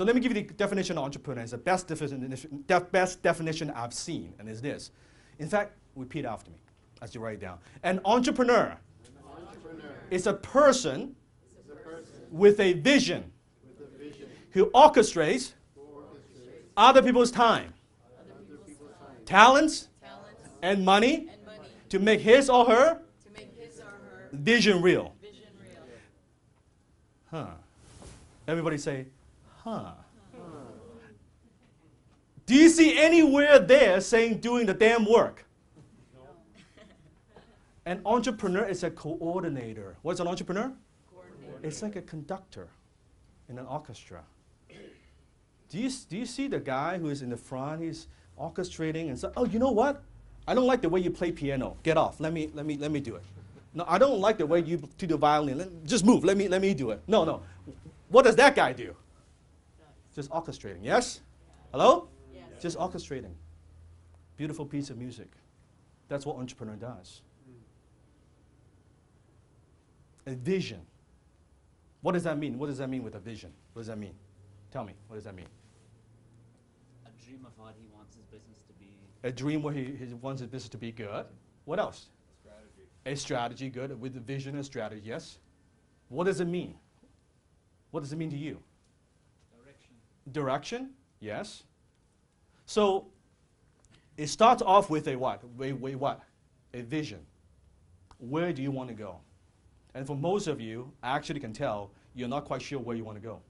So let me give you the definition of entrepreneur. It's the best definition, def, best definition I've seen, and it's this. In fact, repeat after me as you write it down. An entrepreneur, Entrepreneur is a person is a person with a vision with a vision who orchestrates who orchestrates other people's time, other people's time, talents, talents and money and money to make his or her to make his or her vision real. vision real. Huh. Everybody say, huh. Do you see anywhere there saying doing the damn work? An entrepreneur is a coordinator. What's an entrepreneur? It's like a conductor in an orchestra. Do you, do you see the guy who is in the front? He's orchestrating and say, oh, you know what? I don't like the way you play piano. Get off. Let me, let me, let me do it. No, I don't like the way you do the violin. Let, just move. Let me, let me do it. No, no. What does that guy do? Just orchestrating. Yes? Hello? Yes. Just orchestrating. Beautiful piece of music. That's what entrepreneur does. A vision. What does that mean? What does that mean with a vision? What does that mean? Tell me. What does that mean? a dream of what he wants his business to be. A dream where he, he wants his business to be good. What else? Strategy. A strategy, good. With the vision and strategy, yes. What does it mean? What does it mean to you? Direction. Yes. So it starts off with a what? Wait, wait, what? A vision. Where do you want to go? And for most of you, I actually can tell you're not quite sure where you want to go.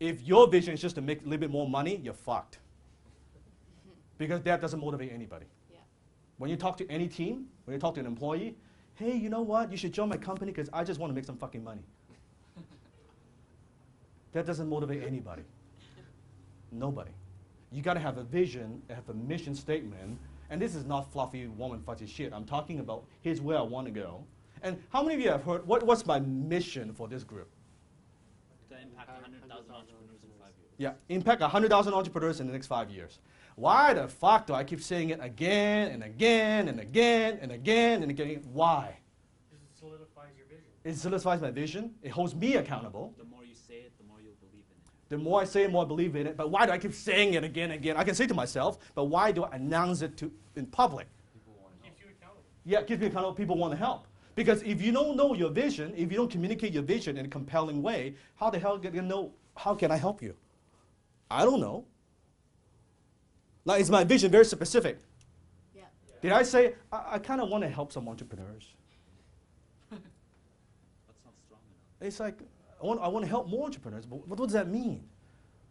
If your vision is just to make a little bit more money, you're fucked. Because that doesn't motivate anybody. Yeah. When you talk to any team, when you talk to an employee, hey, you know what? You should join my company because I just want to make some fucking money. That doesn't motivate anybody. Nobody. You got to have a vision, have a mission statement, and this is not fluffy woman fuzzy shit. I'm talking about here's where I want to go. And how many of you have heard what, what's my mission for this group? To impact 100,000 entrepreneurs in five years. Yeah, impact 100,000 entrepreneurs in the next five years. Why the fuck do I keep saying it again and again and again and again and again? Why? Because it solidifies your vision. It solidifies my vision. It holds me accountable. The more you say it, the more you'll believe in it. The more I say it, the more I believe in it. But why do I keep saying it again and again? I can say to myself, but why do I announce it to, in public? Keeps you accountable. Yeah, it keeps me accountable. People want to help. Because if you don't know your vision, if you don't communicate your vision in a compelling way, how the hell can you know? How can I help you? I don't know. Now, is my vision very specific? Yeah. Did I say I, I kind of want to help some entrepreneurs? That's not strong enough. It's like I want, I want to help more entrepreneurs. But what, what does that mean?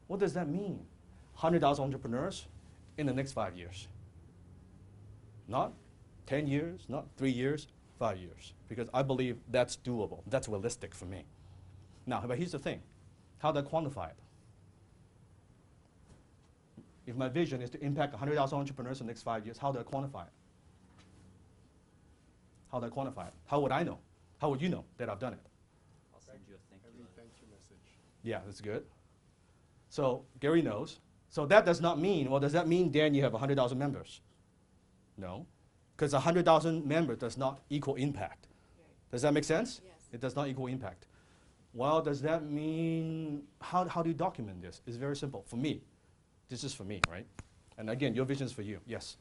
What does that mean? 100,000 entrepreneurs in the next five years. Not 10 years, not three years, five years. Because I believe that's doable. That's realistic for me. Now, but here's the thing how do I quantify it? If my vision is to impact 100,000 entrepreneurs in the next five years, how do I quantify it? How do I quantify it? How would I know? How would you know that I've done it? I'll send you a thank you every letter. thank you message. Yeah, that's good. So Gary knows. So that does not mean, well, does that mean, Dan, you have 100,000 members? No, because 100,000 members does not equal impact. Does that make sense? Yes. It does not equal impact. Well, does that mean, how, how do you document this? It's very simple. For me, this is for me, right? And again, your vision is for you. Yes.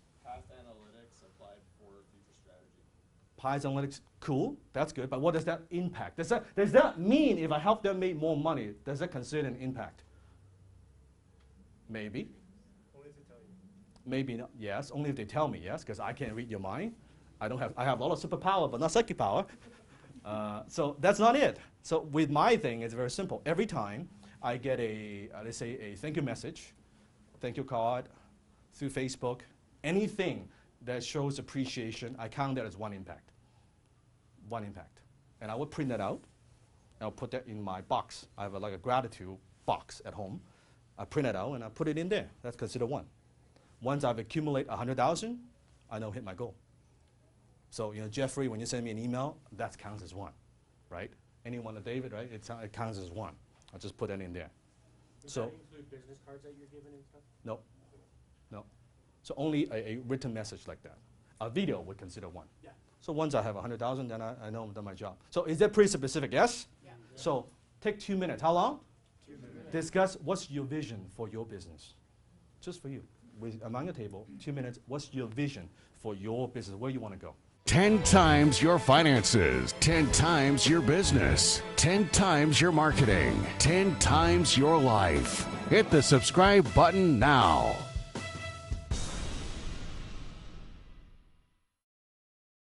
Pies Analytics, cool, that's good, but what does that impact? Does that, does that mean if I help them make more money, does that consider an impact? Maybe. Only if they tell you. Maybe not. Yes, only if they tell me yes, because I can't read your mind. I don't have. I have a lot of superpower, but not psychic power. Uh, so that's not it. So with my thing, it's very simple. Every time I get a, uh, let's say, a thank you message, thank you card, through Facebook, anything that shows appreciation, I count that as one impact. One impact, and I would print that out. I'll put that in my box. I have a, like a gratitude box at home. I print it out and I put it in there. That's considered one. Once I've accumulated 100,000, I know hit my goal. So, you know, Jeffrey, when you send me an email, that counts as one, right? Anyone to David, right? It, it counts as one. I'll just put that in there. Does So- that include business cards that you're given and stuff? No, no. So only a, a written message like that. A video would consider one. Yeah. So once I have 100,000, then I, I know I've done my job. So is that pretty specific? Yes? Yeah. So take two minutes. How long? Two minutes. discuss what's your vision for your business. Just for you. With, among the table, two minutes, what's your vision for your business? Where you want to go? 10 times your finances, 10 times your business, 10 times your marketing, 10 times your life. Hit the subscribe button now.